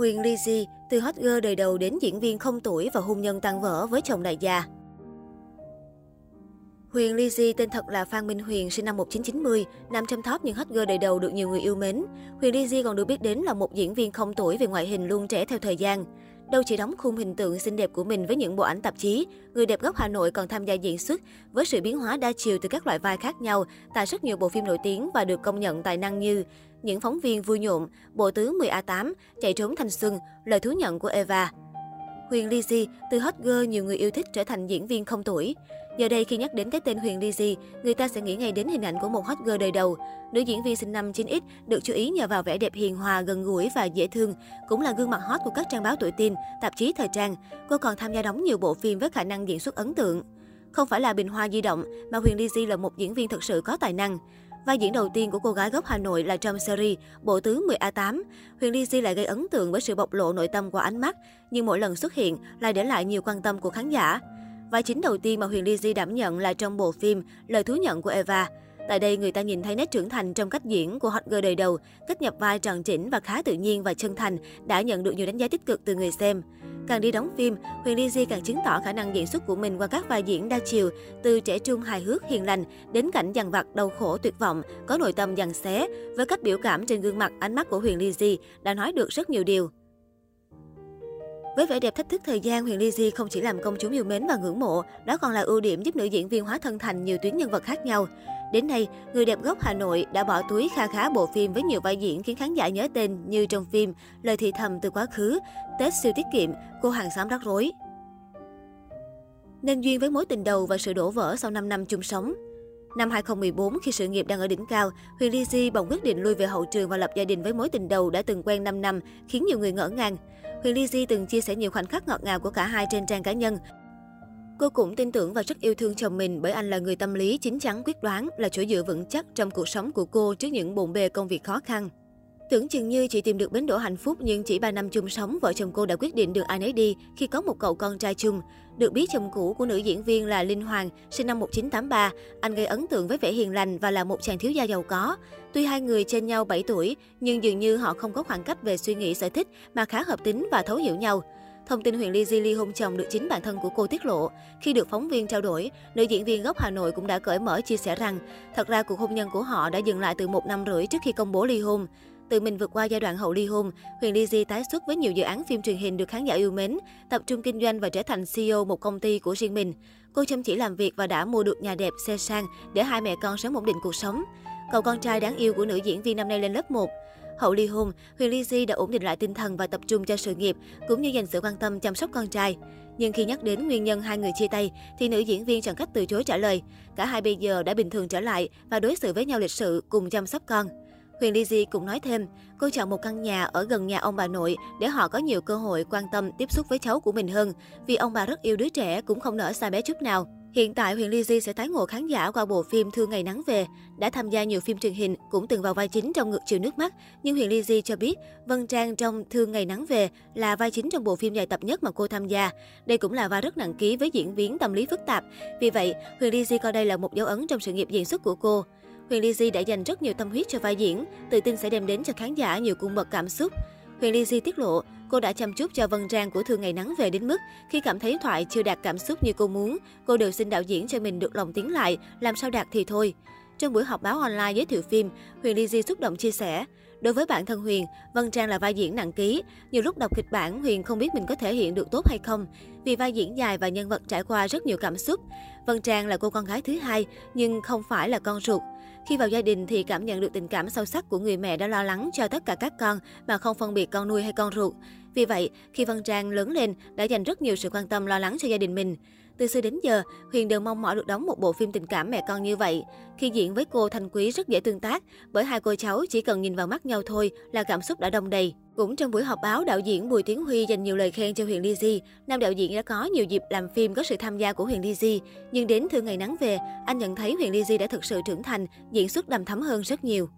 Huyền Ly Di, từ hot girl đời đầu đến diễn viên không tuổi và hôn nhân tan vỡ với chồng đại gia. Huyền Ly Di tên thật là Phan Minh Huyền, sinh năm 1990, nằm trong top những hot girl đời đầu được nhiều người yêu mến. Huyền Ly Di còn được biết đến là một diễn viên không tuổi về ngoại hình luôn trẻ theo thời gian. Đâu chỉ đóng khung hình tượng xinh đẹp của mình với những bộ ảnh tạp chí, người đẹp gốc Hà Nội còn tham gia diễn xuất với sự biến hóa đa chiều từ các loại vai khác nhau tại rất nhiều bộ phim nổi tiếng và được công nhận tài năng như Những phóng viên vui nhộn, Bộ tứ 10A8, Chạy trốn thanh xuân, Lời thú nhận của Eva. Huyền Lizzy, từ hot girl nhiều người yêu thích trở thành diễn viên không tuổi. Giờ đây khi nhắc đến cái tên Huyền Lizzy, người ta sẽ nghĩ ngay đến hình ảnh của một hot girl đời đầu. Nữ diễn viên sinh năm 9X được chú ý nhờ vào vẻ đẹp hiền hòa, gần gũi và dễ thương, cũng là gương mặt hot của các trang báo tuổi teen, tạp chí thời trang. Cô còn tham gia đóng nhiều bộ phim với khả năng diễn xuất ấn tượng. Không phải là bình hoa di động, mà Huyền Lizzy là một diễn viên thực sự có tài năng. Vai diễn đầu tiên của cô gái gốc Hà Nội là trong series Bộ tứ 10A8. Huyền Ly Di lại gây ấn tượng với sự bộc lộ nội tâm qua ánh mắt, nhưng mỗi lần xuất hiện lại để lại nhiều quan tâm của khán giả. Vai chính đầu tiên mà Huyền Ly Di đảm nhận là trong bộ phim Lời thú nhận của Eva. Tại đây, người ta nhìn thấy nét trưởng thành trong cách diễn của hot girl đời đầu, cách nhập vai tròn chỉnh và khá tự nhiên và chân thành, đã nhận được nhiều đánh giá tích cực từ người xem. Càng đi đóng phim, Huyền Ly càng chứng tỏ khả năng diễn xuất của mình qua các vai diễn đa chiều, từ trẻ trung hài hước hiền lành đến cảnh dằn vặt đau khổ tuyệt vọng, có nội tâm dằn xé. Với cách biểu cảm trên gương mặt, ánh mắt của Huyền Ly đã nói được rất nhiều điều. Với vẻ đẹp thách thức thời gian, Huyền Lizzy không chỉ làm công chúng yêu mến và ngưỡng mộ, đó còn là ưu điểm giúp nữ diễn viên hóa thân thành nhiều tuyến nhân vật khác nhau. Đến nay, người đẹp gốc Hà Nội đã bỏ túi kha khá bộ phim với nhiều vai diễn khiến khán giả nhớ tên như trong phim Lời thì thầm từ quá khứ, Tết siêu tiết kiệm, Cô hàng xóm rắc rối. Nên duyên với mối tình đầu và sự đổ vỡ sau 5 năm chung sống. Năm 2014, khi sự nghiệp đang ở đỉnh cao, Huyền Ly Di bỗng quyết định lui về hậu trường và lập gia đình với mối tình đầu đã từng quen 5 năm, khiến nhiều người ngỡ ngàng. Huyền Ly Di từng chia sẻ nhiều khoảnh khắc ngọt ngào của cả hai trên trang cá nhân. Cô cũng tin tưởng và rất yêu thương chồng mình bởi anh là người tâm lý chín chắn quyết đoán, là chỗ dựa vững chắc trong cuộc sống của cô trước những bộn bề công việc khó khăn. Tưởng chừng như chị tìm được bến đỗ hạnh phúc nhưng chỉ 3 năm chung sống, vợ chồng cô đã quyết định được ai nấy đi khi có một cậu con trai chung. Được biết chồng cũ của nữ diễn viên là Linh Hoàng, sinh năm 1983. Anh gây ấn tượng với vẻ hiền lành và là một chàng thiếu gia giàu có. Tuy hai người trên nhau 7 tuổi, nhưng dường như họ không có khoảng cách về suy nghĩ sở thích mà khá hợp tính và thấu hiểu nhau. Thông tin Huyền Ly Di ly hôn chồng được chính bản thân của cô tiết lộ. Khi được phóng viên trao đổi, nữ diễn viên gốc Hà Nội cũng đã cởi mở chia sẻ rằng, thật ra cuộc hôn nhân của họ đã dừng lại từ một năm rưỡi trước khi công bố ly hôn. Tự mình vượt qua giai đoạn hậu ly hôn, Huyền Ly Di tái xuất với nhiều dự án phim truyền hình được khán giả yêu mến, tập trung kinh doanh và trở thành CEO một công ty của riêng mình. Cô chăm chỉ làm việc và đã mua được nhà đẹp, xe sang để hai mẹ con sớm ổn định cuộc sống. Cậu con trai đáng yêu của nữ diễn viên năm nay lên lớp 1. Hậu ly hôn, Huyền Ly Di đã ổn định lại tinh thần và tập trung cho sự nghiệp, cũng như dành sự quan tâm chăm sóc con trai. Nhưng khi nhắc đến nguyên nhân hai người chia tay, thì nữ diễn viên chẳng cách từ chối trả lời. Cả hai bây giờ đã bình thường trở lại và đối xử với nhau lịch sự cùng chăm sóc con. Huyền Lizzy cũng nói thêm, cô chọn một căn nhà ở gần nhà ông bà nội để họ có nhiều cơ hội quan tâm tiếp xúc với cháu của mình hơn, vì ông bà rất yêu đứa trẻ cũng không nỡ xa bé chút nào. Hiện tại, Huyền Lizzy sẽ tái ngộ khán giả qua bộ phim Thương Ngày Nắng Về. Đã tham gia nhiều phim truyền hình, cũng từng vào vai chính trong Ngược Chiều Nước Mắt. Nhưng Huyền Lizzy cho biết, Vân Trang trong Thương Ngày Nắng Về là vai chính trong bộ phim dài tập nhất mà cô tham gia. Đây cũng là vai rất nặng ký với diễn biến tâm lý phức tạp. Vì vậy, Huyền Lizzy coi đây là một dấu ấn trong sự nghiệp diễn xuất của cô. Huyền Lizzy đã dành rất nhiều tâm huyết cho vai diễn, tự tin sẽ đem đến cho khán giả nhiều cung bậc cảm xúc. Huyền Lizzy tiết lộ, cô đã chăm chút cho Vân Trang của Thương Ngày Nắng về đến mức khi cảm thấy thoại chưa đạt cảm xúc như cô muốn, cô đều xin đạo diễn cho mình được lòng tiếng lại, làm sao đạt thì thôi. Trong buổi họp báo online giới thiệu phim, Huyền ly di xúc động chia sẻ, Đối với bản thân Huyền, Vân Trang là vai diễn nặng ký. Nhiều lúc đọc kịch bản, Huyền không biết mình có thể hiện được tốt hay không. Vì vai diễn dài và nhân vật trải qua rất nhiều cảm xúc. Vân Trang là cô con gái thứ hai, nhưng không phải là con ruột. Khi vào gia đình thì cảm nhận được tình cảm sâu sắc của người mẹ đã lo lắng cho tất cả các con mà không phân biệt con nuôi hay con ruột. Vì vậy, khi Vân Trang lớn lên, đã dành rất nhiều sự quan tâm lo lắng cho gia đình mình. Từ xưa đến giờ, Huyền đều mong mỏi được đóng một bộ phim tình cảm mẹ con như vậy. Khi diễn với cô Thanh Quý rất dễ tương tác, bởi hai cô cháu chỉ cần nhìn vào mắt nhau thôi là cảm xúc đã đông đầy. Cũng trong buổi họp báo, đạo diễn Bùi Tiến Huy dành nhiều lời khen cho Huyền Ly Di. Nam đạo diễn đã có nhiều dịp làm phim có sự tham gia của Huyền Ly Di. Nhưng đến Thương Ngày Nắng Về, anh nhận thấy Huyền Ly Di đã thực sự trưởng thành, diễn xuất đầm thắm hơn rất nhiều.